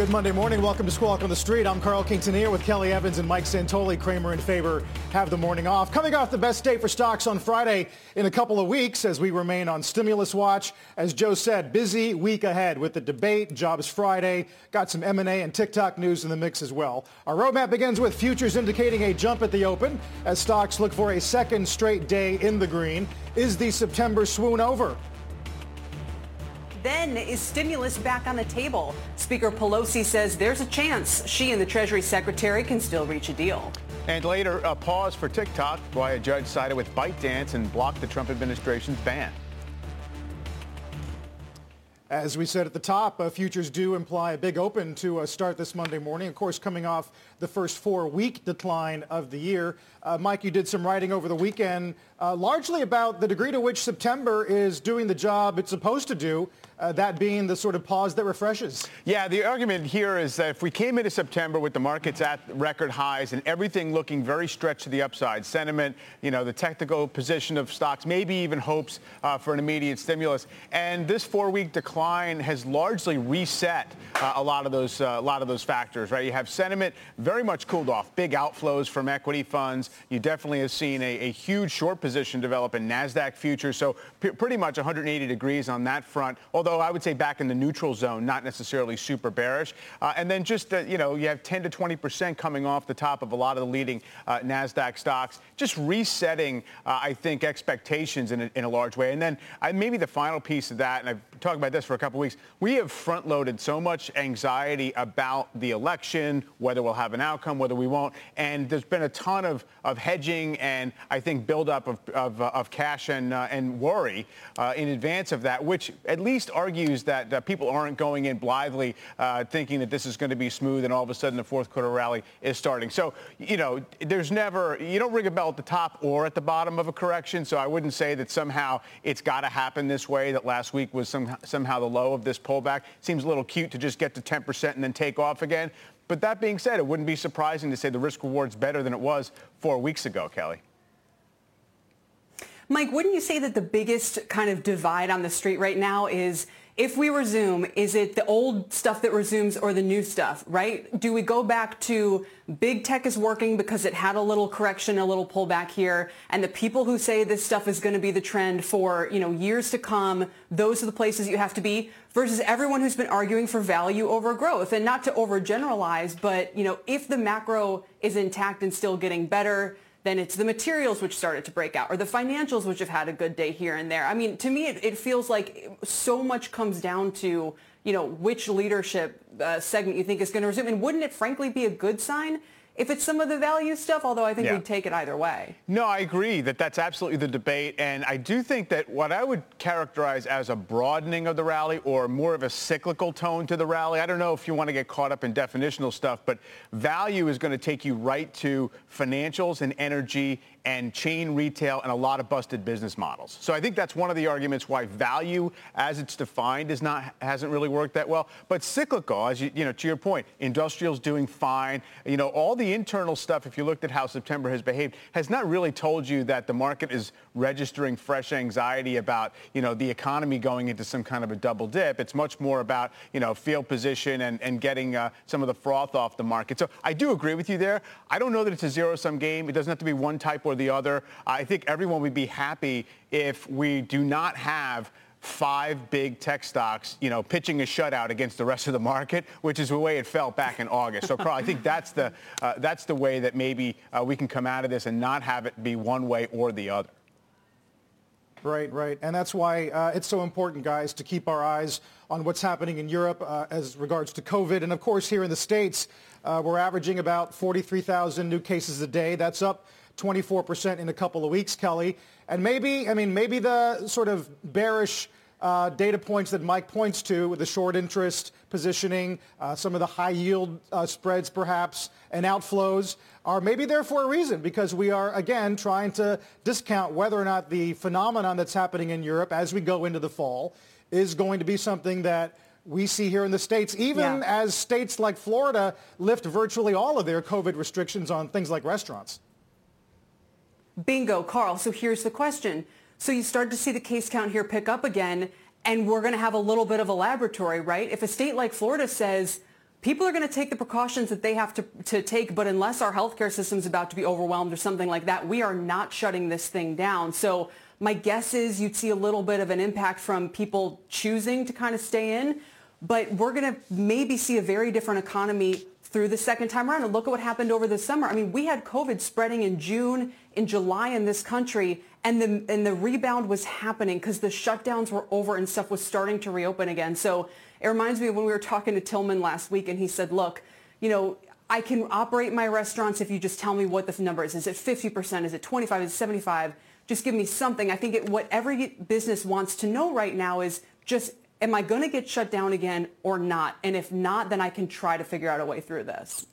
Good Monday morning. Welcome to Squawk on the Street. I'm Carl Quintanilla with Kelly Evans and Mike Santoli. Cramer in Faber have the morning off. Coming off the best day for stocks on Friday in a couple of weeks as we remain on stimulus watch. As Joe said, busy week ahead with the debate, Jobs Friday. Got some M&A and TikTok news in the mix as well. Our roadmap begins with futures indicating a jump at the open as stocks look for a second straight day in the green. Is the September swoon over? Then is stimulus back on the table? Speaker Pelosi says there's a chance she and the Treasury Secretary can still reach a deal. And later, a pause for TikTok, why a judge sided with ByteDance and blocked the Trump administration's ban. As we said at the top, uh, futures do imply a big open to uh, start this Monday morning. Of course, coming off the first four-week decline of the year. Uh, Mike, you did some writing over the weekend, uh, largely about the degree to which September is doing the job it's supposed to do uh, that being the sort of pause that refreshes. Yeah, the argument here is that if we came into September with the markets at record highs and everything looking very stretched to the upside, sentiment, you know, the technical position of stocks, maybe even hopes uh, for an immediate stimulus, and this four-week decline has largely reset uh, a lot of those uh, a lot of those factors, right? You have sentiment very much cooled off, big outflows from equity funds. You definitely have seen a, a huge short position develop in Nasdaq futures, so p- pretty much 180 degrees on that front. Although I would say back in the neutral zone, not necessarily super bearish. Uh, and then just, uh, you know, you have 10 to 20% coming off the top of a lot of the leading uh, NASDAQ stocks, just resetting, uh, I think, expectations in a, in a large way. And then maybe the final piece of that, and I've talked about this for a couple weeks, we have front-loaded so much anxiety about the election, whether we'll have an outcome, whether we won't. And there's been a ton of, of hedging and I think buildup of, of, uh, of cash and, and worry in advance of that, which at least argues that uh, people aren't going in blithely uh, thinking that this is going to be smooth and all of a sudden the fourth quarter rally is starting. So, you know, there's never, you don't ring a bell at the top or at the bottom of a correction. So I wouldn't say that somehow it's got to happen this way, that last week was some, somehow the low of this pullback. Seems a little cute to just get to 10% and then take off again. But that being said, it wouldn't be surprising to say the risk reward's better than it was four weeks ago, Kelly. Mike, wouldn't you say that the biggest kind of divide on the street right now is if we resume, is it the old stuff that resumes or the new stuff, right? Do we go back to big tech is working because it had a little correction, a little pullback here, and the people who say this stuff is going to be the trend for, you know, years to come, those are the places you have to be versus everyone who's been arguing for value over growth. And not to overgeneralize, but, you know, if the macro is intact and still getting better, then it's the materials which started to break out or the financials which have had a good day here and there. I mean, to me, it, it feels like so much comes down to, you know, which leadership uh, segment you think is going to resume. And wouldn't it frankly be a good sign if it's some of the value stuff, although I think yeah. we'd take it either way. No, I agree that that's absolutely the debate. And I do think that what I would characterize as a broadening of the rally or more of a cyclical tone to the rally, I don't know if you want to get caught up in definitional stuff, but value is going to take you right to financials and energy and chain retail and a lot of busted business models. So I think that's one of the arguments why value as it's defined is not hasn't really worked that well. But cyclical, as you, you know, to your point, industrial's doing fine. You know, all the internal stuff, if you looked at how September has behaved, has not really told you that the market is registering fresh anxiety about, you know, the economy going into some kind of a double dip. It's much more about, you know, field position and, and getting uh, some of the froth off the market. So I do agree with you there. I don't know that it's a zero-sum game. It doesn't have to be one type or the other. I think everyone would be happy if we do not have five big tech stocks, you know, pitching a shutout against the rest of the market, which is the way it felt back in August. So, Carl, I think that's the uh, that's the way that maybe uh, we can come out of this and not have it be one way or the other. Right, right. And that's why uh, it's so important, guys, to keep our eyes on what's happening in Europe uh, as regards to COVID. And of course, here in the States, uh, we're averaging about 43,000 new cases a day. That's up 24% in a couple of weeks, Kelly. And maybe, I mean, maybe the sort of bearish uh, data points that Mike points to with the short interest positioning, uh, some of the high yield uh, spreads perhaps, and outflows are maybe there for a reason because we are, again, trying to discount whether or not the phenomenon that's happening in Europe as we go into the fall is going to be something that we see here in the States, even yeah. as states like Florida lift virtually all of their COVID restrictions on things like restaurants. Bingo, Carl. So here's the question. So you start to see the case count here pick up again, and we're going to have a little bit of a laboratory, right? If a state like Florida says people are going to take the precautions that they have to, to take, but unless our healthcare system is about to be overwhelmed or something like that, we are not shutting this thing down. So my guess is you'd see a little bit of an impact from people choosing to kind of stay in, but we're going to maybe see a very different economy through the second time around. And look at what happened over the summer. I mean, we had COVID spreading in June, in July in this country, and the, and the rebound was happening because the shutdowns were over and stuff was starting to reopen again. So it reminds me of when we were talking to Tilman last week and he said, look, you know, I can operate my restaurants if you just tell me what the number is. Is it 50%? Is it 25? Is it 75? Just give me something. I think it, what every business wants to know right now is just am I going to get shut down again or not? And if not, then I can try to figure out a way through this.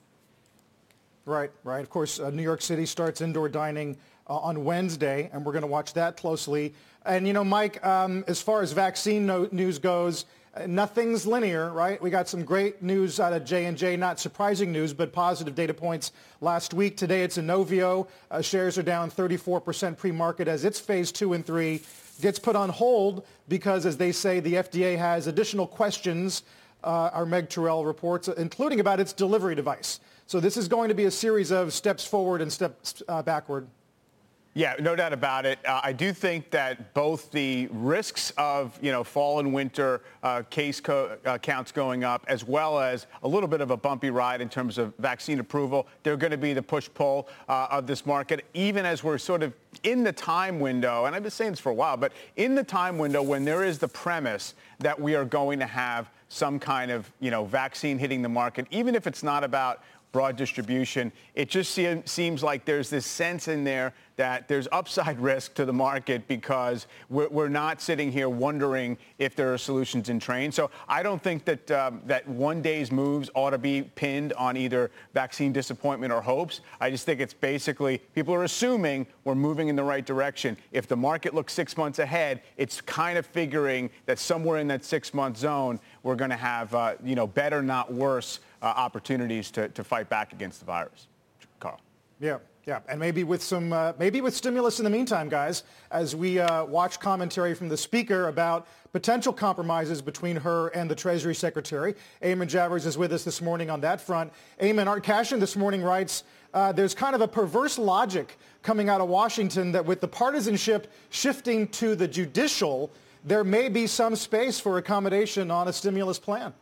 Right, right. Of course, uh, New York City starts indoor dining uh, on Wednesday, and we're going to watch that closely. And, you know, Mike, um, as far as vaccine no- news goes, uh, nothing's linear, right? We got some great news out of J&J, not surprising news, but positive data points last week. Today it's Inovio. Uh, shares are down 34% pre-market as its phase two and three gets put on hold because, as they say, the FDA has additional questions, uh, our Meg Terrell reports, including about its delivery device. So this is going to be a series of steps forward and steps uh, backward. Yeah, no doubt about it. Uh, I do think that both the risks of, you know, fall and winter uh, case co- uh, counts going up, as well as a little bit of a bumpy ride in terms of vaccine approval, they're going to be the push-pull uh, of this market, even as we're sort of in the time window, and I've been saying this for a while, but in the time window when there is the premise that we are going to have some kind of, you know, vaccine hitting the market, even if it's not about broad distribution. It just see, seems like there's this sense in there that there's upside risk to the market because we're, we're, not sitting here wondering if there are solutions in train. So I don't think that um, that one day's moves ought to be pinned on either vaccine disappointment or hopes. I just think it's basically people are assuming we're moving in the right direction. If the market looks six months ahead, it's kind of figuring that somewhere in that six-month zone we're going to have uh, you know better, not worse, uh, opportunities to, to fight back against the virus. Carl. Yeah. Yeah, and maybe with some, uh, maybe with stimulus in the meantime, guys, as we uh, watch commentary from the speaker about potential compromises between her and the Treasury Secretary. Eamon Javers is with us this morning on that front. Eamon, Art Cashin this morning writes, uh, there's kind of a perverse logic coming out of Washington that with the partisanship shifting to the judicial, there may be some space for accommodation on a stimulus plan.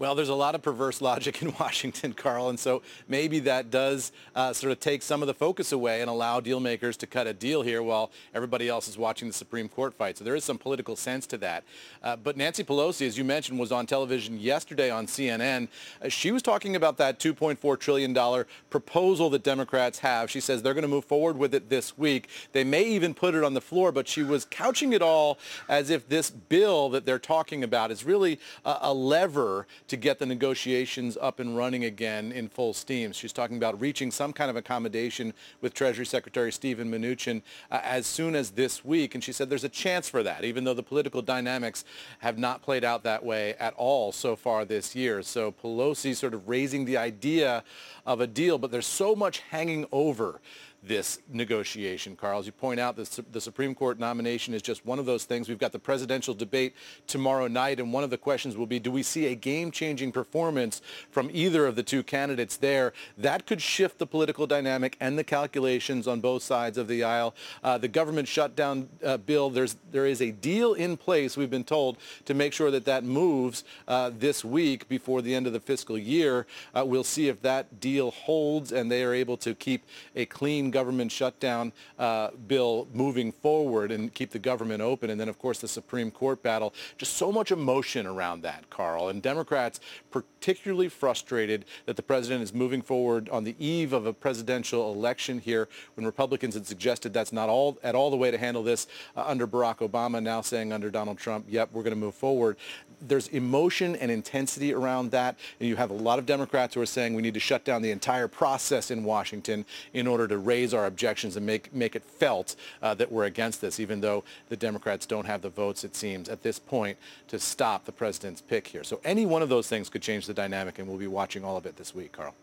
Well, there's a lot of perverse logic in Washington, Carl, and so maybe that does uh, sort of take some of the focus away and allow dealmakers to cut a deal here while everybody else is watching the Supreme Court fight. So there is some political sense to that. Uh, but Nancy Pelosi, as you mentioned, was on television yesterday on CNN. Uh, she was talking about that $2.4 trillion proposal that Democrats have. She says they're going to move forward with it this week. They may even put it on the floor, but she was couching it all as if this bill that they're talking about is really a, a lever to get the negotiations up and running again in full steam. She's talking about reaching some kind of accommodation with Treasury Secretary Steven Mnuchin uh, as soon as this week. And she said there's a chance for that, even though the political dynamics have not played out that way at all so far this year. So Pelosi sort of raising the idea of a deal, but there's so much hanging over this negotiation, Carl. As you point out, the, the Supreme Court nomination is just one of those things. We've got the presidential debate tomorrow night, and one of the questions will be, do we see a game-changing performance from either of the two candidates there? That could shift the political dynamic and the calculations on both sides of the aisle. Uh, the government shutdown uh, bill, there's, there is a deal in place, we've been told, to make sure that that moves uh, this week before the end of the fiscal year. Uh, we'll see if that deal holds and they are able to keep a clean government shutdown uh, bill moving forward and keep the government open. And then, of course, the Supreme Court battle. Just so much emotion around that, Carl. And Democrats particularly frustrated that the president is moving forward on the eve of a presidential election here when Republicans had suggested that's not all at all the way to handle this uh, under Barack Obama, now saying under Donald Trump, yep, we're going to move forward. There's emotion and intensity around that. And you have a lot of Democrats who are saying we need to shut down the entire process in Washington in order to raise our objections and make, make it felt uh, that we're against this, even though the Democrats don't have the votes, it seems, at this point to stop the president's pick here. So any one of those things could change the dynamic, and we'll be watching all of it this week, Carl.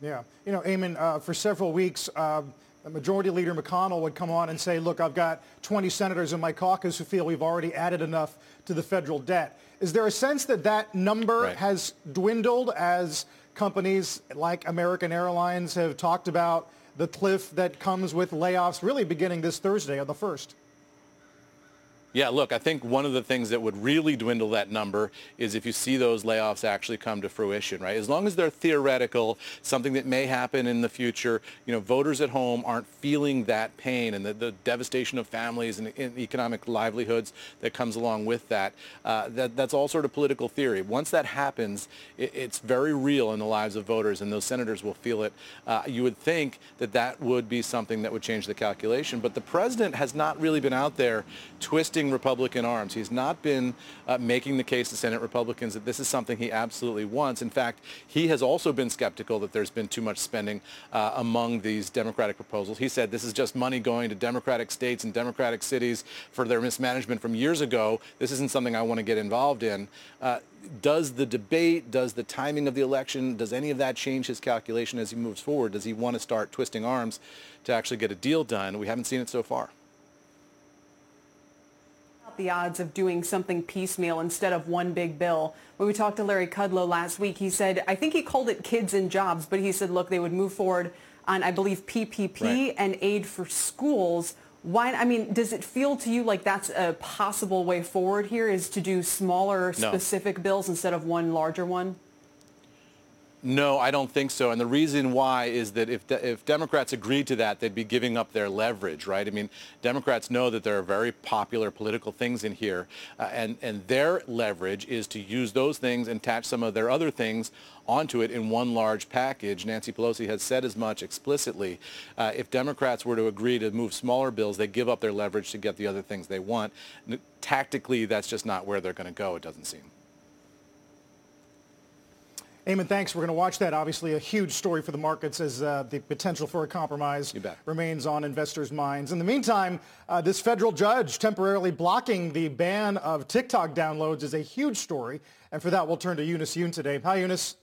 Yeah. You know, Eamon, uh, for several weeks, uh, Majority Leader McConnell would come on and say, look, I've got 20 senators in my caucus who feel we've already added enough to the federal debt. Is there a sense that that number right. has dwindled as companies like American Airlines have talked about the cliff that comes with layoffs really beginning this Thursday on the 1st? Yeah, look, I think one of the things that would really dwindle that number is if you see those layoffs actually come to fruition, right? As long as they're theoretical, something that may happen in the future, you know, voters at home aren't feeling that pain and the, the devastation of families and, and, economic livelihoods that comes along with that. Uh, that. That's all sort of political theory. Once that happens, it, it's very real in the lives of voters, and those senators will feel it. Uh, you would think that that would be something that would change the calculation, but the president has not really been out there twisting Republican arms. He's not been uh, making the case to Senate Republicans that this is something he absolutely wants. In fact, he has also been skeptical that there's been too much spending uh, among these Democratic proposals. He said this is just money going to Democratic states and Democratic cities for their mismanagement from years ago. This isn't something I want to get involved in. Uh, does the debate, does the timing of the election, does any of that change his calculation as he moves forward? Does he want to start twisting arms to actually get a deal done? We haven't seen it so far the odds of doing something piecemeal instead of one big bill. When we talked to Larry Kudlow last week, he said, I think he called it kids and jobs, but he said, look, they would move forward on, I believe, PPP right. and aid for schools. Why? I mean, does it feel to you like that's a possible way forward here is to do smaller specific bills instead of one larger one? No, I don't think so. And the reason why is that if, de- if Democrats agreed to that, they'd be giving up their leverage, right? I mean, Democrats know that there are very popular political things in here, uh, and, and their leverage is to use those things and attach some of their other things onto it in one large package. Nancy Pelosi has said as much explicitly. Uh, if Democrats were to agree to move smaller bills, they give up their leverage to get the other things they want. Tactically, that's just not where they're going to go, it doesn't seem. Eamon, thanks. We're going to watch that. Obviously, a huge story for the markets as uh, the potential for a compromise remains on investors' minds. In the meantime, uh, this federal judge temporarily blocking the ban of TikTok downloads is a huge story. And for that, we'll turn to Eunice Yoon today. Hi, Eunice.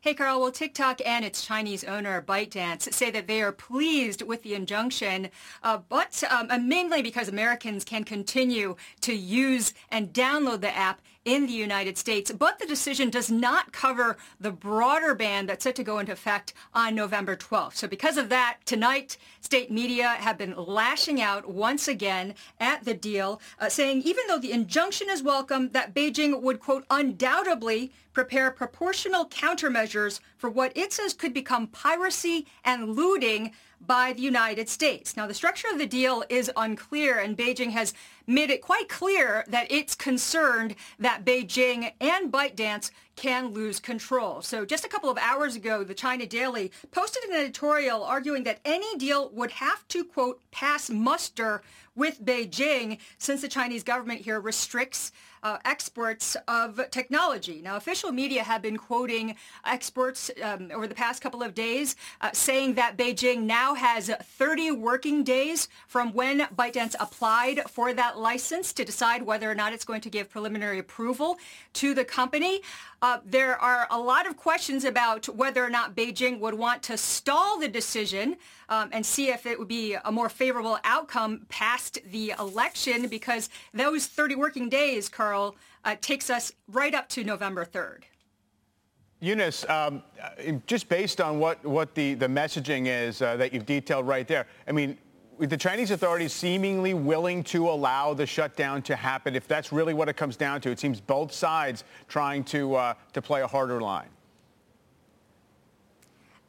Hey, Carl. Well, TikTok and its Chinese owner, ByteDance, say that they are pleased with the injunction, uh, but um, mainly because Americans can continue to use and download the app in the United States. But the decision does not cover the broader ban that's set to go into effect on November 12th. So because of that, tonight, state media have been lashing out once again at the deal, uh, saying even though the injunction is welcome, that Beijing would, quote, undoubtedly prepare proportional countermeasures for what it says could become piracy and looting by the United States. Now, the structure of the deal is unclear, and Beijing has made it quite clear that it's concerned that Beijing and ByteDance can lose control. So just a couple of hours ago, the China Daily posted an editorial arguing that any deal would have to, quote, pass muster with Beijing since the Chinese government here restricts uh, exports of technology. Now, official media have been quoting experts um, over the past couple of days uh, saying that Beijing now has 30 working days from when ByteDance applied for that license to decide whether or not it's going to give preliminary approval to the company. Uh, there are a lot of questions about whether or not Beijing would want to stall the decision um, and see if it would be a more favorable outcome past the election because those 30 working days, Carl, uh, takes us right up to November 3rd. Eunice, um, just based on what, what the, the messaging is uh, that you've detailed right there, I mean, with the Chinese authorities seemingly willing to allow the shutdown to happen, if that's really what it comes down to, it seems both sides trying to, uh, to play a harder line.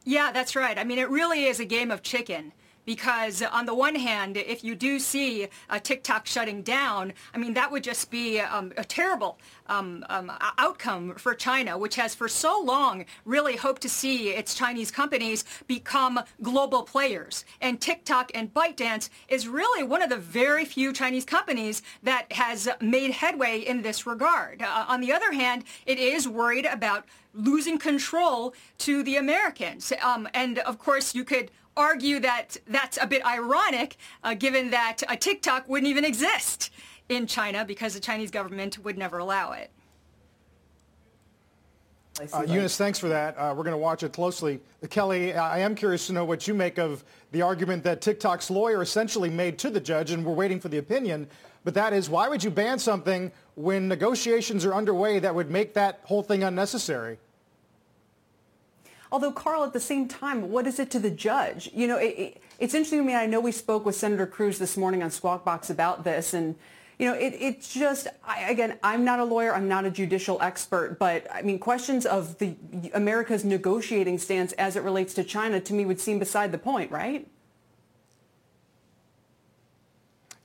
Yeah, that's right. I mean, it really is a game of chicken because on the one hand, if you do see TikTok shutting down, I mean, that would just be um, a terrible um, um, outcome for China, which has for so long really hoped to see its Chinese companies become global players. And TikTok and ByteDance is really one of the very few Chinese companies that has made headway in this regard. Uh, on the other hand, it is worried about losing control to the Americans. Um, and of course, you could argue that that's a bit ironic, uh, given that a TikTok wouldn't even exist in China because the Chinese government would never allow it. Uh, Eunice, thanks for that. Uh, we're going to watch it closely. Kelly, I am curious to know what you make of the argument that TikTok's lawyer essentially made to the judge, and we're waiting for the opinion. But that is, why would you ban something when negotiations are underway that would make that whole thing unnecessary? Although, Carl, at the same time, what is it to the judge? You know, it, it, it's interesting to me. I know we spoke with Senator Cruz this morning on Squawk Box about this, and you know, it, it's just, I, again, I'm not a lawyer, I'm not a judicial expert, but I mean, questions of the America's negotiating stance as it relates to China to me would seem beside the point, right?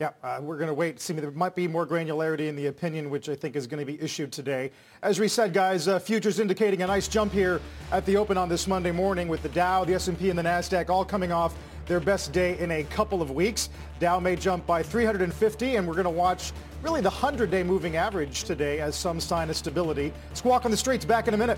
Yeah, uh, we're going to wait. See, there might be more granularity in the opinion, which I think is going to be issued today. As we said, guys, uh, futures indicating a nice jump here at the open on this Monday morning with the Dow, the S&P, and the Nasdaq all coming off their best day in a couple of weeks. Dow may jump by 350, and we're going to watch really the 100-day moving average today as some sign of stability. Squawk on the streets back in a minute.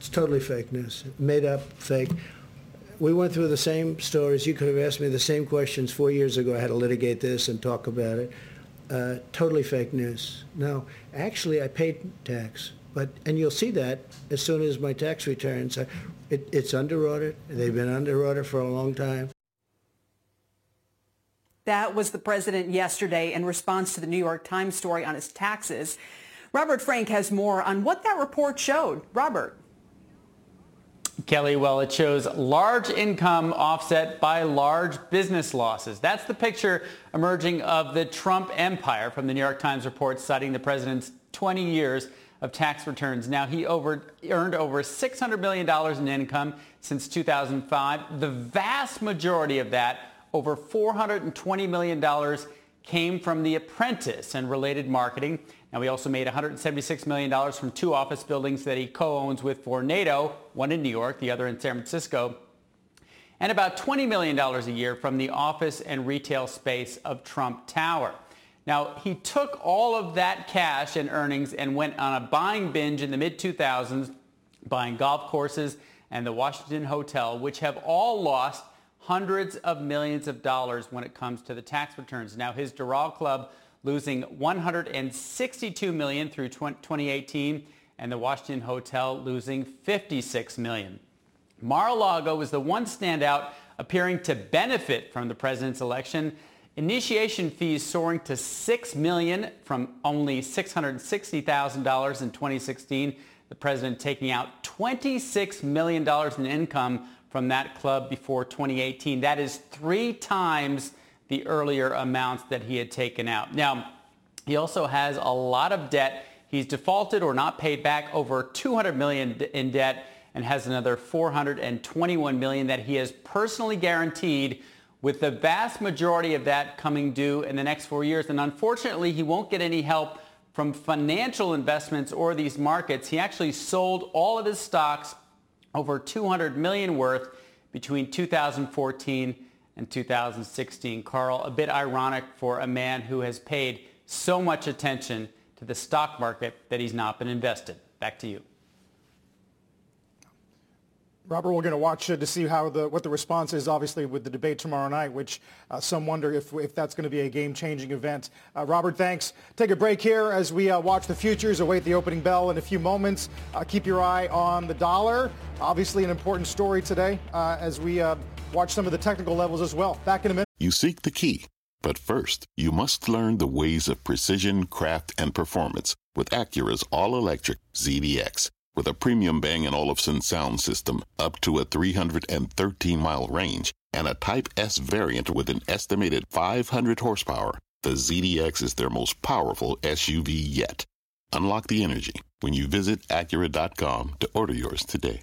It's totally fake news, made up, fake. We went through the same stories. You could have asked me the same questions four years ago. I had to litigate this and talk about it. Uh, totally fake news. No, actually, I paid tax, but and you'll see that as soon as my tax returns. It, it's under audit. They've been under audit for a long time. That was the president yesterday in response to the New York Times story on his taxes. Robert Frank has more on what that report showed. Robert. Kelly, well, it shows large income offset by large business losses. That's the picture emerging of the Trump empire from the New York Times report citing the president's 20 years of tax returns. Now, he over, earned over $600 million in income since 2005. The vast majority of that, over $420 million, came from The Apprentice and related marketing. Now, we also made $176 million from two office buildings that he co-owns with Vornado, one in New York, the other in San Francisco, and about $20 million a year from the office and retail space of Trump Tower. Now, he took all of that cash and earnings and went on a buying binge in the mid-2000s, buying golf courses and the Washington Hotel, which have all lost hundreds of millions of dollars when it comes to the tax returns. Now, his Doral Club losing 162 million through 2018 and the Washington Hotel losing 56 million. Mar-a-Lago was the one standout appearing to benefit from the president's election. Initiation fees soaring to 6 million from only $660,000 in 2016. The president taking out $26 million in income from that club before 2018. That is three times the earlier amounts that he had taken out. Now, he also has a lot of debt. He's defaulted or not paid back over 200 million in debt and has another 421 million that he has personally guaranteed with the vast majority of that coming due in the next four years. And unfortunately, he won't get any help from financial investments or these markets. He actually sold all of his stocks over 200 million worth between 2014 and 2016. Carl, a bit ironic for a man who has paid so much attention to the stock market that he's not been invested. Back to you. Robert, we're going to watch uh, to see how the what the response is, obviously, with the debate tomorrow night, which uh, some wonder if, if that's going to be a game-changing event. Uh, Robert, thanks. Take a break here as we uh, watch the futures, await the opening bell in a few moments. Uh, keep your eye on the dollar. Obviously, an important story today uh, as we watch some of the technical levels as well. Back in a minute. You seek the key, but first, you must learn the ways of precision, craft, and performance with Acura's all-electric ZDX. With a premium Bang & Olufsen sound system up to a 313-mile range and a Type S variant with an estimated 500 horsepower, the ZDX is their most powerful SUV yet. Unlock the energy when you visit Acura.com to order yours today.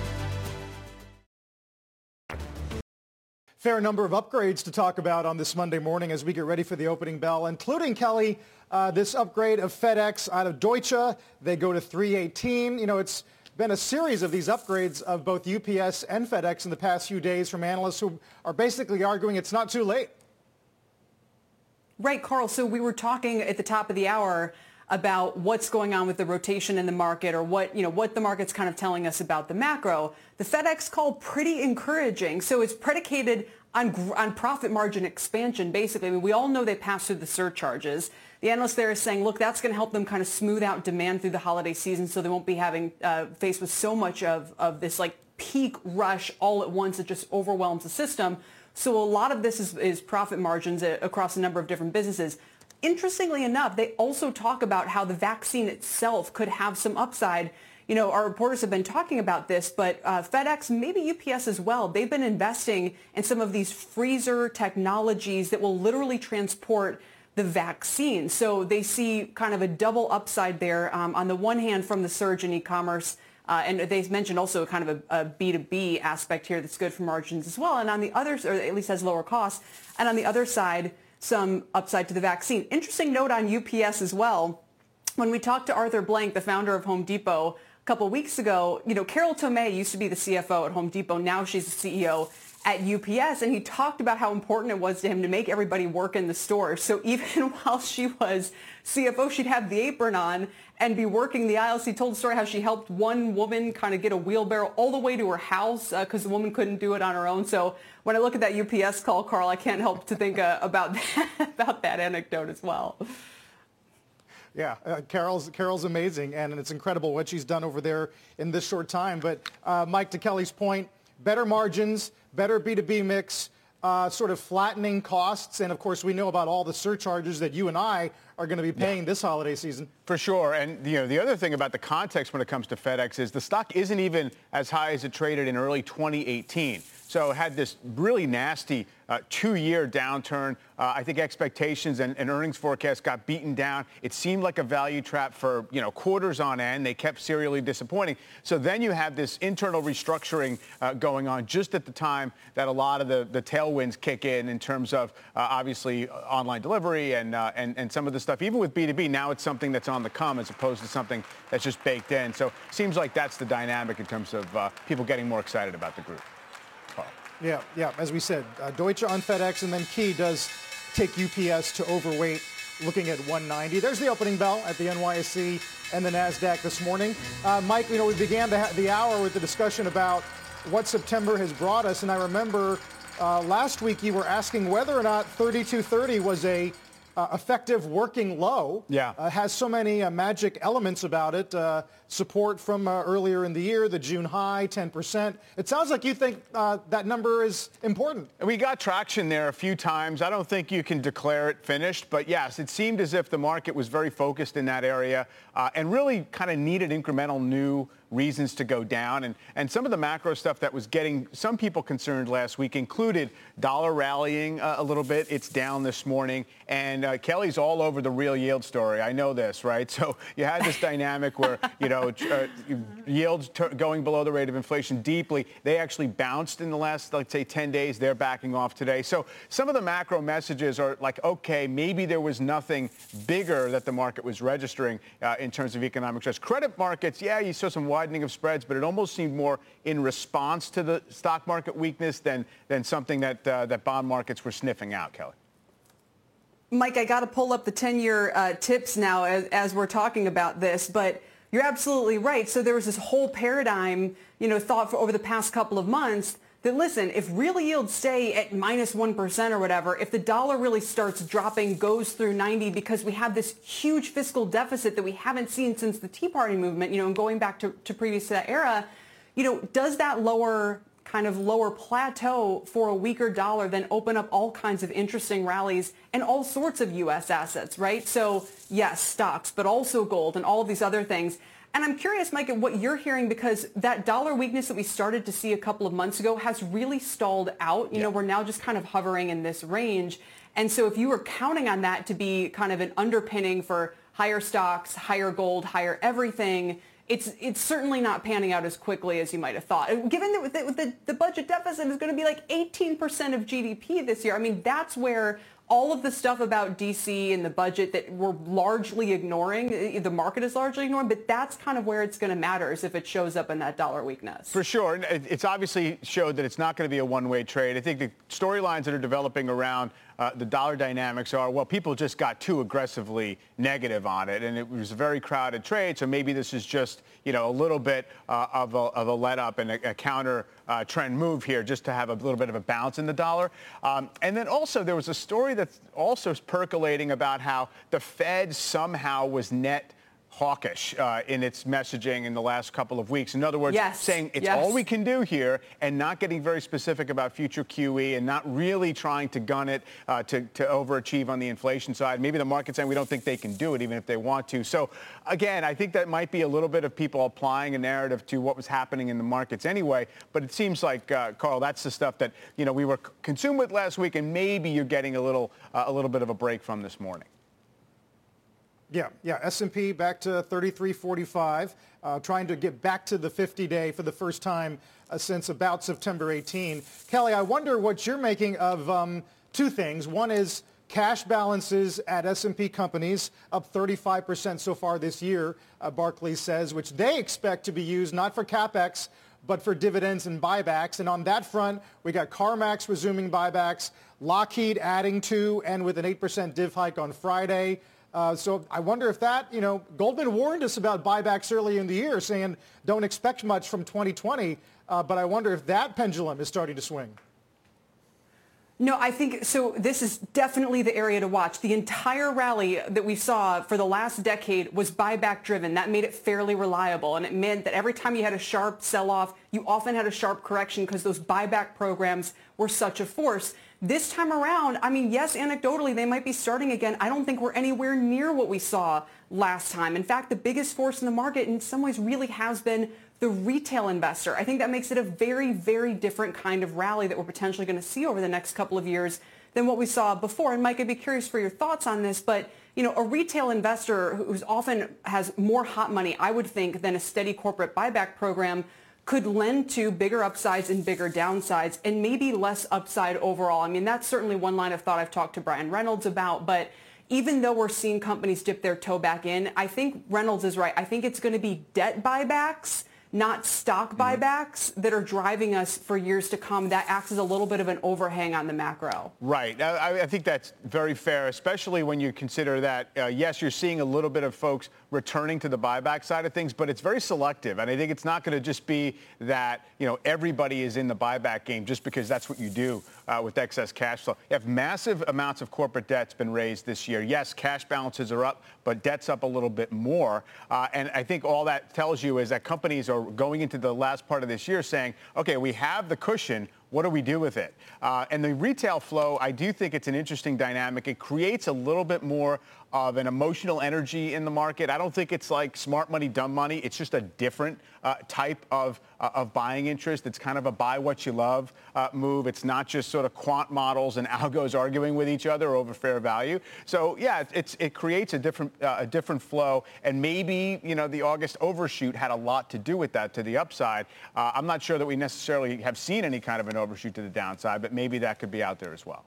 Fair number of upgrades to talk about on this Monday morning as we get ready for the opening bell, including Kelly, uh, this upgrade of FedEx out of Deutsche. They go to 318. You know, it's been a series of these upgrades of both UPS and FedEx in the past few days from analysts who are basically arguing it's not too late. Right, Carl. So we were talking at the top of the hour about what's going on with the rotation in the market or what, you know, what the market's kind of telling us about the macro. The FedEx call pretty encouraging. So it's predicated on, on profit margin expansion, basically. I mean, we all know they pass through the surcharges. The analyst there is saying, look, that's going to help them kind of smooth out demand through the holiday season so they won't be having uh, faced with so much of, of this like peak rush all at once that just overwhelms the system. So a lot of this is, is profit margins uh, across a number of different businesses. Interestingly enough, they also talk about how the vaccine itself could have some upside. You know, our reporters have been talking about this, but uh, FedEx, maybe UPS as well, they've been investing in some of these freezer technologies that will literally transport the vaccine. So they see kind of a double upside there. Um, on the one hand, from the surge in e-commerce, uh, and they mentioned also kind of a a B2B aspect here that's good for margins as well. And on the other, or at least has lower costs. And on the other side, some upside to the vaccine. Interesting note on UPS as well. When we talked to Arthur Blank, the founder of Home Depot, a couple weeks ago, you know, Carol Tomé used to be the CFO at Home Depot. Now she's the CEO at UPS and he talked about how important it was to him to make everybody work in the store. So even while she was CFO, she'd have the apron on and be working the aisles. He told the story how she helped one woman kind of get a wheelbarrow all the way to her house because uh, the woman couldn't do it on her own. So when I look at that UPS call, Carl, I can't help to think uh, about that, about that anecdote as well. Yeah, uh, Carol's Carol's amazing, and it's incredible what she's done over there in this short time. But uh, Mike, to Kelly's point, better margins, better B2B mix, uh, sort of flattening costs. And of course, we know about all the surcharges that you and I are going to be paying yeah. this holiday season. For sure. And you know, the other thing about the context when it comes to FedEx is the stock isn't even as high as it traded in early 2018. So had this really nasty uh, two-year downturn. Uh, I think expectations and, and, earnings forecasts got beaten down. It seemed like a value trap for you know quarters on end. They kept serially disappointing. So then you have this internal restructuring uh, going on just at the time that a lot of the, the tailwinds kick in in terms of uh, obviously uh, online delivery and, uh, and and some of the stuff. Even with B2B, now it's something that's on the come as opposed to something that's just baked in. So seems like that's the dynamic in terms of people getting more excited about the group. Yeah, yeah. As we said, uh, Deutsche on FedEx, and then Key does take UPS to overweight, looking at 190. There's the opening bell at the NYSE and the Nasdaq this morning. Uh, Mike, you know, we began the, the hour with the discussion about what September has brought us, and I remember uh, last week you were asking whether or not 3230 was a uh, effective working low. Yeah. Uh, has so many uh, magic elements about it. Uh, support from uh, earlier in the year, the June high, 10%. It sounds like you think uh, that number is important. We got traction there a few times. I don't think you can declare it finished, but yes, it seemed as if the market was very focused in that area and really kind of needed incremental new reasons to go down. And, and some of the macro stuff that was getting some people concerned last week included dollar rallying uh, a little bit. It's down this morning. And uh, Kelly's all over the real yield story. I know this, right? So you had this dynamic where, you know, uh, yields t- going below the rate of inflation deeply. They actually bounced in the last, let's say, 10 days. They're backing off today. So some of the macro messages are like, okay, maybe there was nothing bigger that the market was registering uh, in terms of economic stress. Credit markets, yeah, you saw some widening of spreads, but it almost seemed more in response to the stock market weakness than, than something that, uh, that bond markets were sniffing out, Kelly. Mike, I got to pull up the 10-year uh, TIPS now as, as we're talking about this, but you're absolutely right. So there was this whole paradigm, you know, thought for over the past couple of months that listen, if real yields stay at minus 1 or whatever, if the dollar really starts dropping, goes through 90 because we have this huge fiscal deficit that we haven't seen since the Tea Party movement, you know, and going back to, to previous to that era, you know, does that lower kind of lower plateau for a weaker dollar then open up all kinds of interesting rallies and all sorts of U.S. assets, right? So yes, stocks, but also gold and all of these other things. And I'm curious, Mike, what you're hearing because that dollar weakness that we started to see a couple of months ago has really stalled out. You yeah. know, we're now just kind of hovering in this range. And so if you were counting on that to be kind of an underpinning for higher stocks, higher gold, higher everything, it's it's certainly not panning out as quickly as you might have thought. Given that the, the, the budget deficit is going to be like 18% of GDP this year, I mean, that's where all of the stuff about DC and the budget that we're largely ignoring, eh, the market is largely ignoring, but that's kind of where it's going to matter is if it shows up in that dollar weakness. For sure. It's obviously showed that it's not going to be a one-way trade. I think the storylines that are developing around uh, the dollar dynamics are, well, people just got too aggressively negative on it, and it was a very crowded trade, so maybe this is just, you know, a little bit uh, of, a, of a let-up and a, a counter uh, trend move here just to have a little bit of a bounce in the dollar. Um, and then also there was a story that's also percolating about how the Fed somehow was net hawkish uh, in its messaging in the last couple of weeks. In other words, yes. saying it's yes. all we can do here and not getting very specific about future QE and not really trying to gun it uh, to, to overachieve on the inflation side. Maybe the market's saying we don't think they can do it even if they want to. So again, I think that might be a little bit of people applying a narrative to what was happening in the markets anyway. But it seems like, uh, Carl, that's the stuff that, you know, we were consumed with last week and maybe you're getting a little, uh, a little bit of a break from this morning. Yeah, yeah. S&P back to 33.45, uh, trying to get back to the 50-day for the first time uh, since about September 18. Kelly, I wonder what you're making of um, two things. One is cash balances at S&P companies up 35% so far this year, uh, Barclays says, which they expect to be used not for capex but for dividends and buybacks. And on that front, we got CarMax resuming buybacks, Lockheed adding to and with an 8% div hike on Friday. Uh, so I wonder if that, you know, Goldman warned us about buybacks early in the year, saying don't expect much from 2020. Uh, but I wonder if that pendulum is starting to swing. No, I think so. This is definitely the area to watch. The entire rally that we saw for the last decade was buyback driven. That made it fairly reliable. And it meant that every time you had a sharp sell off, you often had a sharp correction because those buyback programs were such a force. This time around, I mean, yes, anecdotally, they might be starting again. I don't think we're anywhere near what we saw last time. In fact, the biggest force in the market in some ways really has been the retail investor. I think that makes it a very, very different kind of rally that we're potentially going to see over the next couple of years than what we saw before. And Mike, I'd be curious for your thoughts on this, but you know, a retail investor who's often has more hot money, I would think, than a steady corporate buyback program could lend to bigger upsides and bigger downsides and maybe less upside overall. I mean, that's certainly one line of thought I've talked to Brian Reynolds about, but even though we're seeing companies dip their toe back in, I think Reynolds is right. I think it's going to be debt buybacks not stock buybacks that are driving us for years to come. That acts as a little bit of an overhang on the macro. Right. I, I think that's very fair, especially when you consider that, uh, yes, you're seeing a little bit of folks returning to the buyback side of things, but it's very selective. And I think it's not going to just be that, you know, everybody is in the buyback game just because that's what you do uh, with excess cash flow. You have massive amounts of corporate debt's been raised this year. Yes, cash balances are up, but debt's up a little bit more. Uh, and I think all that tells you is that companies are going into the last part of this year saying, okay, we have the cushion. What do we do with it? Uh, and the retail flow, I do think it's an interesting dynamic. It creates a little bit more of an emotional energy in the market. I don't think it's like smart money, dumb money. It's just a different uh, type of, uh, of buying interest. It's kind of a buy what you love uh, move. It's not just sort of quant models and algos arguing with each other over fair value. So yeah, it's, it creates a different, uh, a different flow. And maybe, you know, the August overshoot had a lot to do with that to the upside. Uh, I'm not sure that we necessarily have seen any kind of an overshoot to the downside, but maybe that could be out there as well.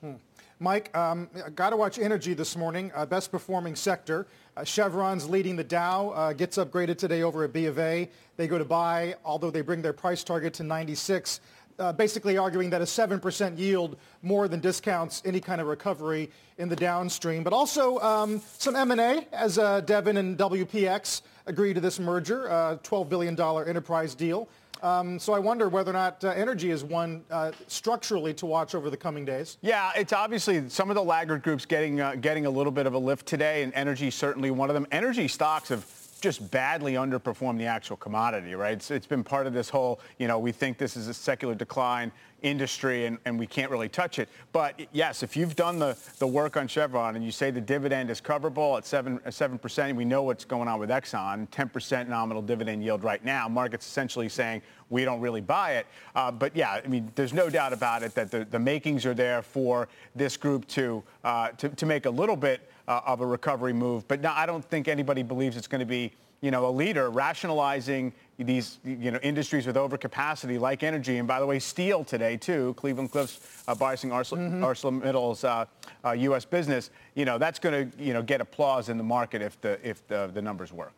Hmm. Mike, um, got to watch energy this morning. Uh, best performing sector. Uh, Chevron's leading the Dow. Uh, gets upgraded today over at B of A. They go to buy, although they bring their price target to 96. Uh, basically arguing that a 7% yield more than discounts any kind of recovery in the downstream. But also um, some M&A as uh, Devon and WPX agree to this merger, uh, $12 billion enterprise deal. Um, so I wonder whether or not uh, energy is one uh, structurally to watch over the coming days. Yeah, it's obviously some of the laggard groups getting uh, getting a little bit of a lift today, and energy certainly one of them. Energy stocks have just badly underperformed the actual commodity, right? So it's been part of this whole, you know, we think this is a secular decline industry and, and we can't really touch it. But yes, if you've done the, the work on Chevron and you say the dividend is coverable at 7, 7%, we know what's going on with Exxon, 10% nominal dividend yield right now. Market's essentially saying we don't really buy it. Uh, but yeah, I mean, there's no doubt about it that the, the makings are there for this group to, uh, to, to make a little bit uh, of a recovery move. But no, I don't think anybody believes it's going to be, you know, a leader rationalizing these, you know, industries with overcapacity like energy. And by the way, steel today too. Cleveland Cliffs uh, buying Mm-hmm. ArcelorMittal's uh, uh, U.S. business. You know, that's going to, you know, get applause in the market if the if the, the numbers work.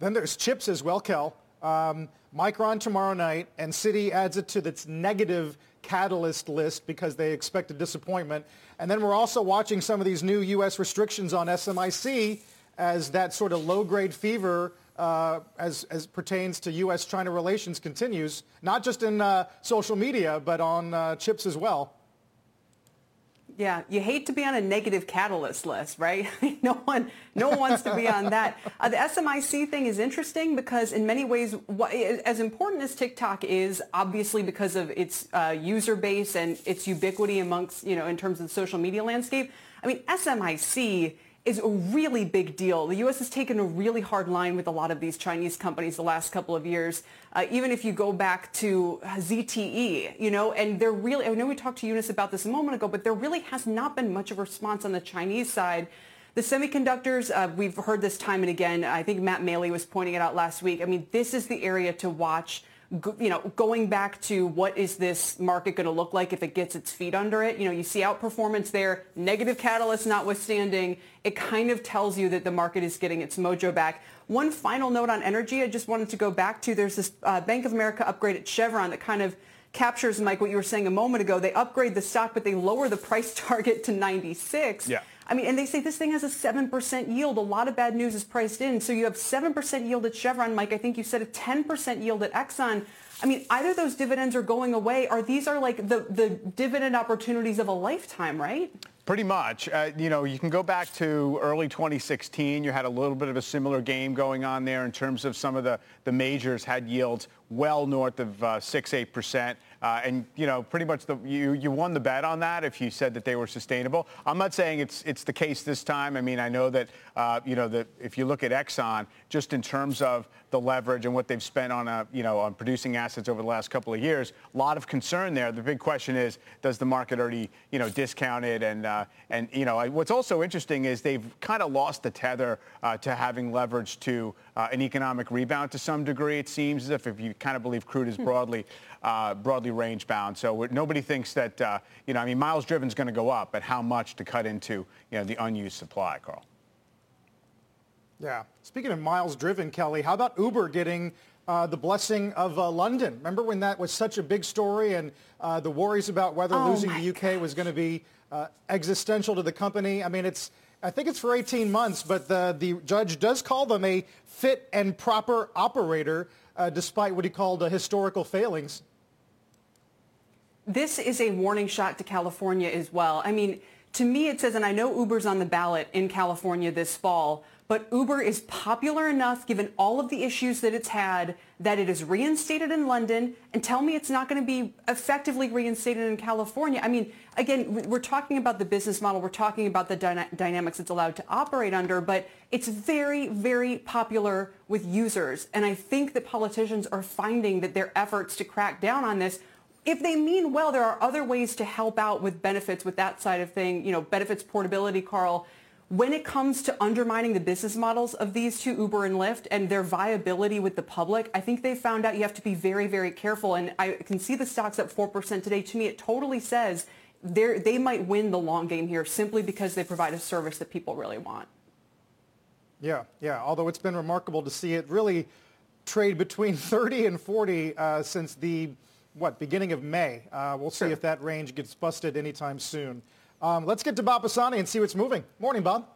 Then there's chips as well, Kel. Um, Micron tomorrow night, and Citi adds it to its negative catalyst list because they expect a disappointment. And then we're also watching some of these new U.S. restrictions on SMIC as that sort of low-grade fever uh, as, as pertains to U.S.-China relations continues, not just in uh, social media, but on uh, chips as well. Yeah, you hate to be on a negative catalyst list, right? no one, no one wants to be on that. Uh, the SMIC thing is interesting because, in many ways, as important as TikTok is, obviously because of its uh, user base and its ubiquity amongst, you know, in terms of the social media landscape. I mean, SMIC is a really big deal. The U.S. has taken a really hard line with a lot of these Chinese companies the last couple of years. Uh, even if you go back to ZTE, you know, and there really, I know we talked to Eunice about this a moment ago, but there really has not been much of a response on the Chinese side. The semiconductors, uh, we've heard this time and again. I think Matt Maley was pointing it out last week. I mean, this is the area to watch you know, going back to what is this market going to look like if it gets its feet under it? You know, you see outperformance there, negative catalyst notwithstanding. It kind of tells you that the market is getting its mojo back. One final note on energy I just wanted to go back to. There's this uh, Bank of America upgrade at Chevron that kind of captures, Mike, what you were saying a moment ago. They upgrade the stock, but they lower the price target to 96. Yeah. I mean, and they say this thing has a 7% yield. A lot of bad news is priced in. So you have 7% yield at Chevron, Mike. I think you said a 10% yield at Exxon. I mean, either those dividends are going away or these are like the, the dividend opportunities of a lifetime, right? Pretty much. Uh, you know, you can go back to early 2016. You had a little bit of a similar game going on there in terms of some of the, the majors had yields well north of uh, 6, 8%. Uh, and, you know, pretty much the, you, you won the bet on that if you said that they were sustainable. I'm not saying it's, it's the case this time. I mean, I know that, uh, you know, that if you look at Exxon, just in terms of the leverage and what they've spent on, a, you know, on producing assets over the last couple of years, a lot of concern there. The big question is, does the market already, you know, discount it? And, uh, and you know, what's also interesting is they've kind of lost the tether uh, to having leverage to uh, an economic rebound to some degree. It seems as if, if you kind of believe crude is broadly uh, broadly range bound. So nobody thinks that, uh, you know, I mean, miles driven is going to go up, but how much to cut into, you know, the unused supply, Carl? Yeah. Speaking of miles driven, Kelly, how about Uber getting uh, the blessing of uh, London? Remember when that was such a big story and uh, the worries about whether oh losing the UK gosh. was going to be uh, existential to the company? I mean, it's I think it's for 18 months, but the, the judge does call them a fit and proper operator, uh, despite what he called historical failings. This is a warning shot to California as well. I mean, to me it says, and I know Uber's on the ballot in California this fall, but Uber is popular enough, given all of the issues that it's had, that it is reinstated in London. And tell me it's not going to be effectively reinstated in California. I mean, again, we're talking about the business model. We're talking about the dyna- dynamics it's allowed to operate under, but it's very, very popular with users. And I think that politicians are finding that their efforts to crack down on this if they mean well, there are other ways to help out with benefits with that side of thing, you know, benefits portability, Carl when it comes to undermining the business models of these two, Uber and Lyft, and their viability with the public, I think they found out you have to be very, very careful. And I can see the stocks up 4% today. To me, it totally says they might win the long game here simply because they provide a service that people really want. Yeah, yeah. Although it's been remarkable to see it really trade between 30 and 40 uh, since the, what, beginning of May. Uh, we'll see if that range gets busted anytime soon. Um, let's get to Bob Pisani and see what's moving. Morning, Bob.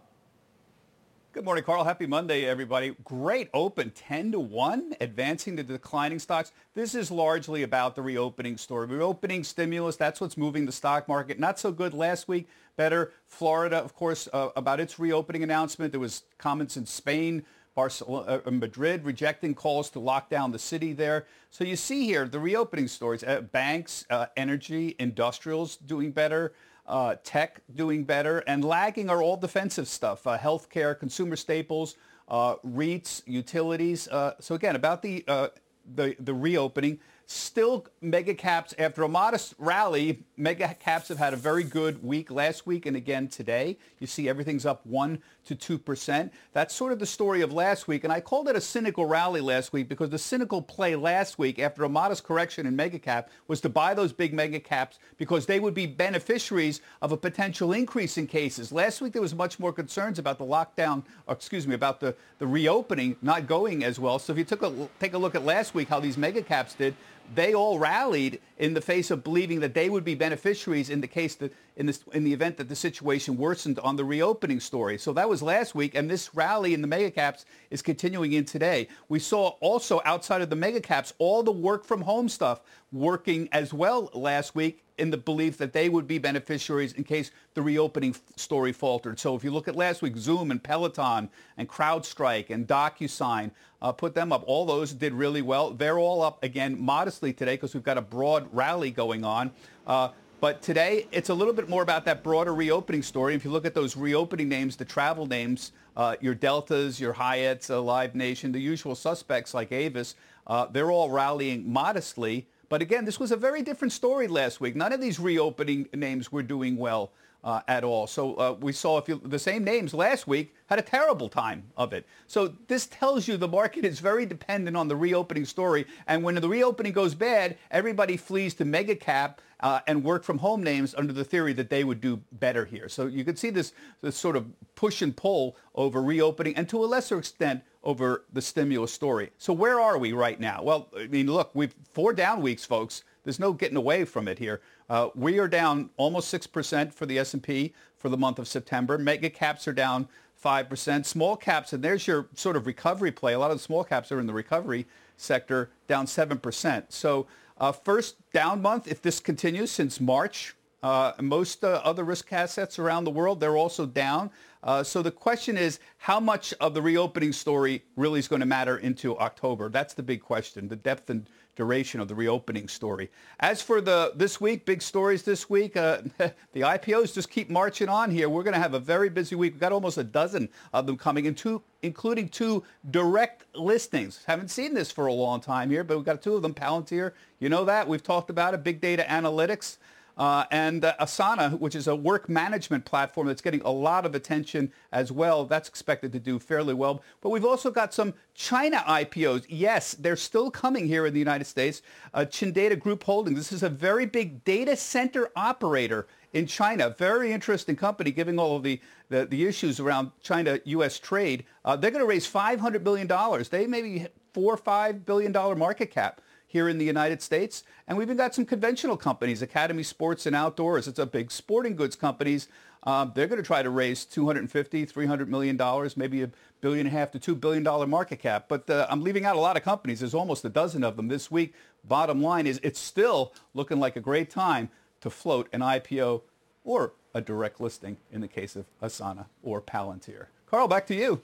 Good morning, Carl. Happy Monday, everybody. Great open, 10 to 1, advancing the declining stocks. This is largely about the reopening story. Reopening stimulus, that's what's moving the stock market. Not so good last week. Better. Florida, of course, uh, about its reopening announcement. There was comments in Spain, Barcelona, uh, Madrid rejecting calls to lock down the city there. So you see here the reopening stories. Uh, banks, uh, energy, industrials doing better uh, tech doing better, and lagging are all defensive stuff, uh, healthcare, consumer staples, uh, REITs, utilities. Uh, so again, about the, uh, the, the reopening, still mega caps after a modest rally mega caps have had a very good week last week and again today you see everything's up 1 to 2%. That's sort of the story of last week. And I called it a cynical rally last week because the cynical play last week after a modest correction in mega cap was to buy those big mega caps because they would be beneficiaries of a potential increase in cases. Last week there was much more concerns about the lockdown, excuse me, about the, the reopening not going as well. So if you took a, take a look at last week how these mega caps did, they all rallied in the face of believing that they would be beneficiaries in the case that in, this, in the event that the situation worsened on the reopening story. So that was last week, and this rally in the mega caps is continuing in today. We saw also outside of the mega caps all the work from home stuff working as well last week in the belief that they would be beneficiaries in case the reopening story faltered. So if you look at last week, Zoom and Peloton and CrowdStrike and DocuSign, uh, put them up. All those did really well. They're all up again modestly today because we've got a broad rally going on. Uh, but today, it's a little bit more about that broader reopening story. If you look at those reopening names, the travel names, uh, your Deltas, your Hyatts, Live Nation, the usual suspects like Avis, uh, they're all rallying modestly. But again, this was a very different story last week. None of these reopening names were doing well uh, at all. So uh, we saw if you, the same names last week had a terrible time of it. So this tells you the market is very dependent on the reopening story. And when the reopening goes bad, everybody flees to mega cap uh, and work from home names under the theory that they would do better here. So you can see this, this sort of push and pull over reopening and to a lesser extent over the stimulus story. So where are we right now? Well, I mean, look, we've four down weeks, folks. There's no getting away from it here. Uh, we are down almost 6% for the S&P for the month of September. Mega caps are down 5%. Small caps, and there's your sort of recovery play. A lot of the small caps are in the recovery sector, down 7%. So uh, first down month, if this continues since March, uh, most uh, other risk assets around the world, they're also down. Uh, so the question is, how much of the reopening story really is going to matter into October? That's the big question, the depth and duration of the reopening story. As for the this week, big stories this week, uh, the IPOs just keep marching on here. We're going to have a very busy week. We've got almost a dozen of them coming in, two, including two direct listings. Haven't seen this for a long time here, but we've got two of them, Palantir. You know that. We've talked about it, big data analytics. Uh, and uh, Asana, which is a work management platform that's getting a lot of attention as well. That's expected to do fairly well. But we've also got some China IPOs. Yes, they're still coming here in the United States. Uh, Chindata Group Holdings. This is a very big data center operator in China. Very interesting company, given all of the, the, the issues around China-U.S. trade. Uh, they're going to raise $500 billion. They may be four or $5 billion market cap here in the United States. And we've even got some conventional companies, Academy Sports and Outdoors. It's a big sporting goods companies. Um, they're going to try to raise 250, 300 million dollars, maybe a billion and a half to two billion dollar market cap. But uh, I'm leaving out a lot of companies. There's almost a dozen of them this week. Bottom line is, it's still looking like a great time to float an IPO or a direct listing in the case of Asana or Palantir. Carl, back to you.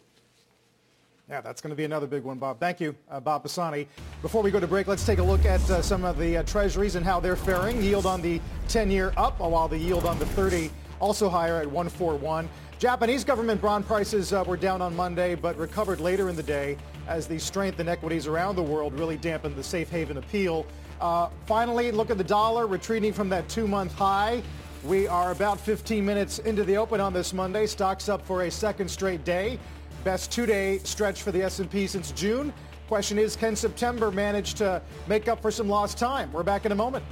Yeah, that's going to be another big one, Bob. Thank you, uh, Bob Pisani. Before we go to break, let's take a look at uh, some of the uh, treasuries and how they're faring. Yield on the 10-year up, while the yield on the 30 also higher at 141. Japanese government bond prices uh, were down on Monday, but recovered later in the day as the strength in equities around the world really dampened the safe haven appeal. Uh, finally, look at the dollar retreating from that two-month high. We are about 15 minutes into the open on this Monday. Stocks up for a second straight day. Best two-day stretch for the S&P since June. Question is, can September manage to make up for some lost time? We're back in a moment.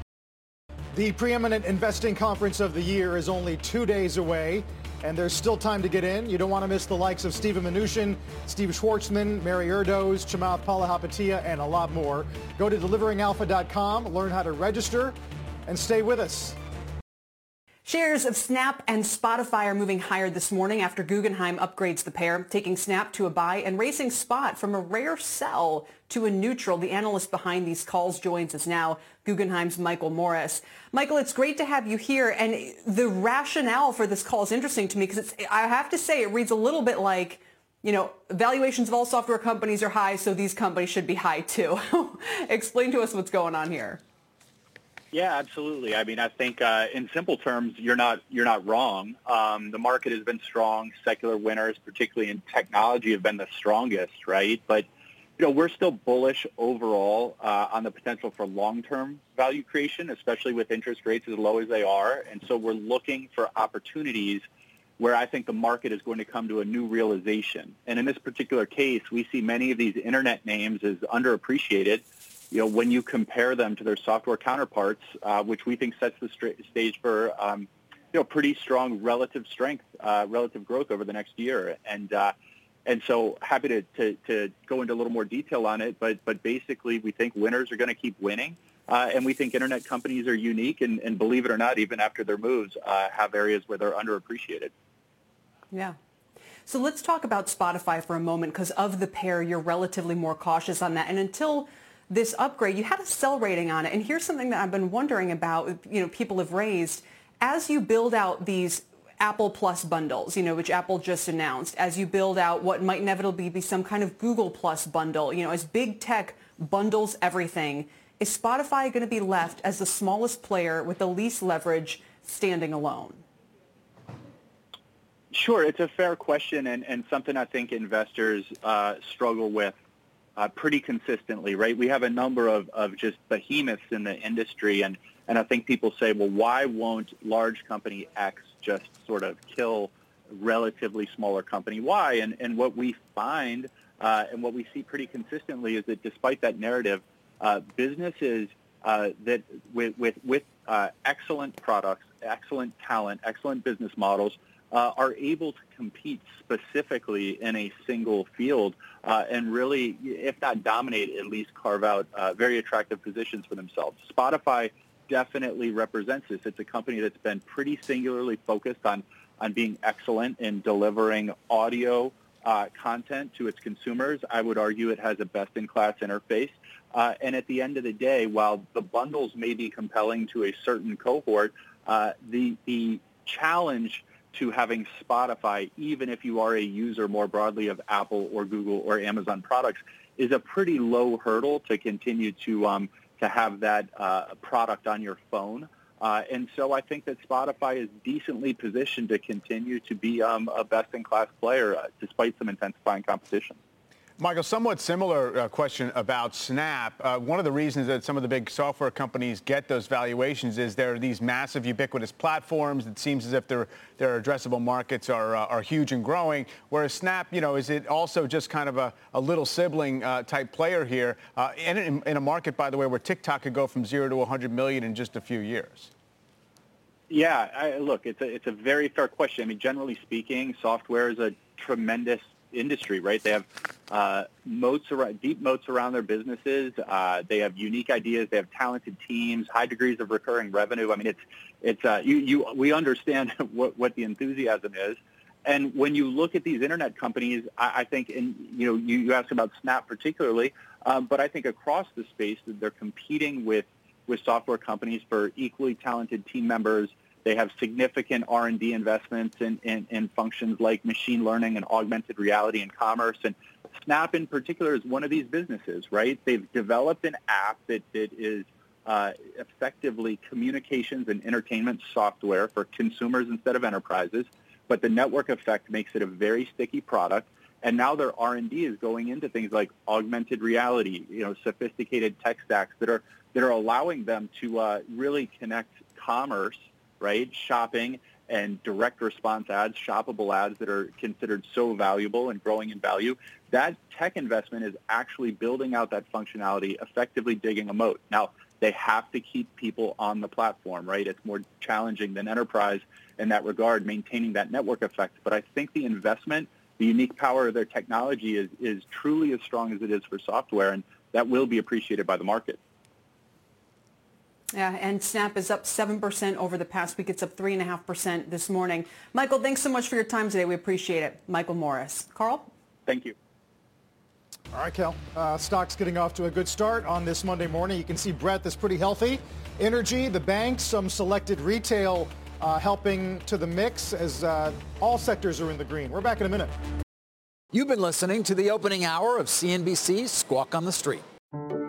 The preeminent investing conference of the year is only two days away, and there's still time to get in. You don't want to miss the likes of Steven Mnuchin, Steve Schwarzman, Mary Erdoes, Chamath Palihapitiya, and a lot more. Go to deliveringalpha.com, learn how to register, and stay with us. Shares of Snap and Spotify are moving higher this morning after Guggenheim upgrades the pair, taking Snap to a buy and racing Spot from a rare sell to a neutral. The analyst behind these calls joins us now, Guggenheim's Michael Morris. Michael, it's great to have you here. And the rationale for this call is interesting to me because I have to say it reads a little bit like, you know, valuations of all software companies are high, so these companies should be high too. Explain to us what's going on here. Yeah, absolutely. I mean, I think uh, in simple terms, you're not you're not wrong. Um, the market has been strong. Secular winners, particularly in technology, have been the strongest, right? But you know, we're still bullish overall uh, on the potential for long-term value creation, especially with interest rates as low as they are. And so we're looking for opportunities where I think the market is going to come to a new realization. And in this particular case, we see many of these internet names as underappreciated you know, when you compare them to their software counterparts, uh, which we think sets the stage for, um, you know, pretty strong relative strength, uh, relative growth over the next year. And uh, and so happy to, to, to go into a little more detail on it. But but basically, we think winners are going to keep winning. Uh, and we think internet companies are unique, and, and believe it or not, even after their moves, uh, have areas where they're underappreciated. Yeah. So let's talk about Spotify for a moment, because of the pair, you're relatively more cautious on that. And until this upgrade, you had a sell rating on it. And here's something that I've been wondering about, you know, people have raised. As you build out these Apple Plus bundles, you know, which Apple just announced, as you build out what might inevitably be some kind of Google Plus bundle, you know, as big tech bundles everything, is Spotify going to be left as the smallest player with the least leverage standing alone? Sure, it's a fair question and, and something I think investors uh, struggle with uh, pretty consistently, right? We have a number of, of just behemoths in the industry, and, and I think people say, well, why won't large company X just sort of kill relatively smaller company Y? And, and what we find uh, and what we see pretty consistently is that despite that narrative, uh, businesses uh, that with, with, with uh, excellent products, excellent talent, excellent business models uh, are able to compete specifically in a single field uh, and really, if not dominate, at least carve out uh, very attractive positions for themselves. Spotify definitely represents this. It's a company that's been pretty singularly focused on, on being excellent in delivering audio uh, content to its consumers. I would argue it has a best-in-class interface. Uh, and at the end of the day, while the bundles may be compelling to a certain cohort, uh, the, the challenge to having Spotify, even if you are a user more broadly of Apple or Google or Amazon products, is a pretty low hurdle to continue to um, to have that uh, product on your phone. Uh, and so I think that Spotify is decently positioned to continue to be um, a best-in-class player uh, despite some intensifying competition. Michael, somewhat similar uh, question about Snap. Uh, one of the reasons that some of the big software companies get those valuations is there are these massive ubiquitous platforms. It seems as if their, their addressable markets are, uh, are huge and growing. Whereas Snap, you know, is it also just kind of a, a little sibling uh, type player here uh, in, in a market, by the way, where TikTok could go from zero to 100 million in just a few years? Yeah, I, look, it's a, it's a very fair question. I mean, generally speaking, software is a tremendous industry, right? They have uh, moats around, deep moats around their businesses. Uh, they have unique ideas. They have talented teams, high degrees of recurring revenue. I mean, it's it's uh, you you we understand what what the enthusiasm is. And when you look at these internet companies, I, I think, and you know, you, you asked about Snap particularly, um, but I think across the space that they're competing with with software companies for equally talented team members they have significant R&D investments in, in, in, functions like machine learning and augmented reality and commerce. And Snap in particular is one of these businesses, right? They've developed an app that, that is uh, effectively communications and entertainment software for consumers instead of enterprises. But the network effect makes it a very sticky product. And now their R&D is going into things like augmented reality, you know, sophisticated tech stacks that are that are allowing them to uh, really connect commerce right? Shopping and direct response ads, shoppable ads that are considered so valuable and growing in value. That tech investment is actually building out that functionality, effectively digging a moat. Now, they have to keep people on the platform, right? It's more challenging than enterprise in that regard, maintaining that network effect. But I think the investment, the unique power of their technology is, is truly as strong as it is for software, and that will be appreciated by the market. Yeah, and Snap is up 7% over the past week. It's up 3.5% this morning. Michael, thanks so much for your time today. We appreciate it. Michael Morris. Carl? Thank you. All right, Kel. Uh, stocks getting off to a good start on this Monday morning. You can see breadth is pretty healthy. Energy, the banks, some selected retail uh, helping to the mix as uh, all sectors are in the green. We're back in a minute. You've been listening to the opening hour of CNBC's Squawk on the Street.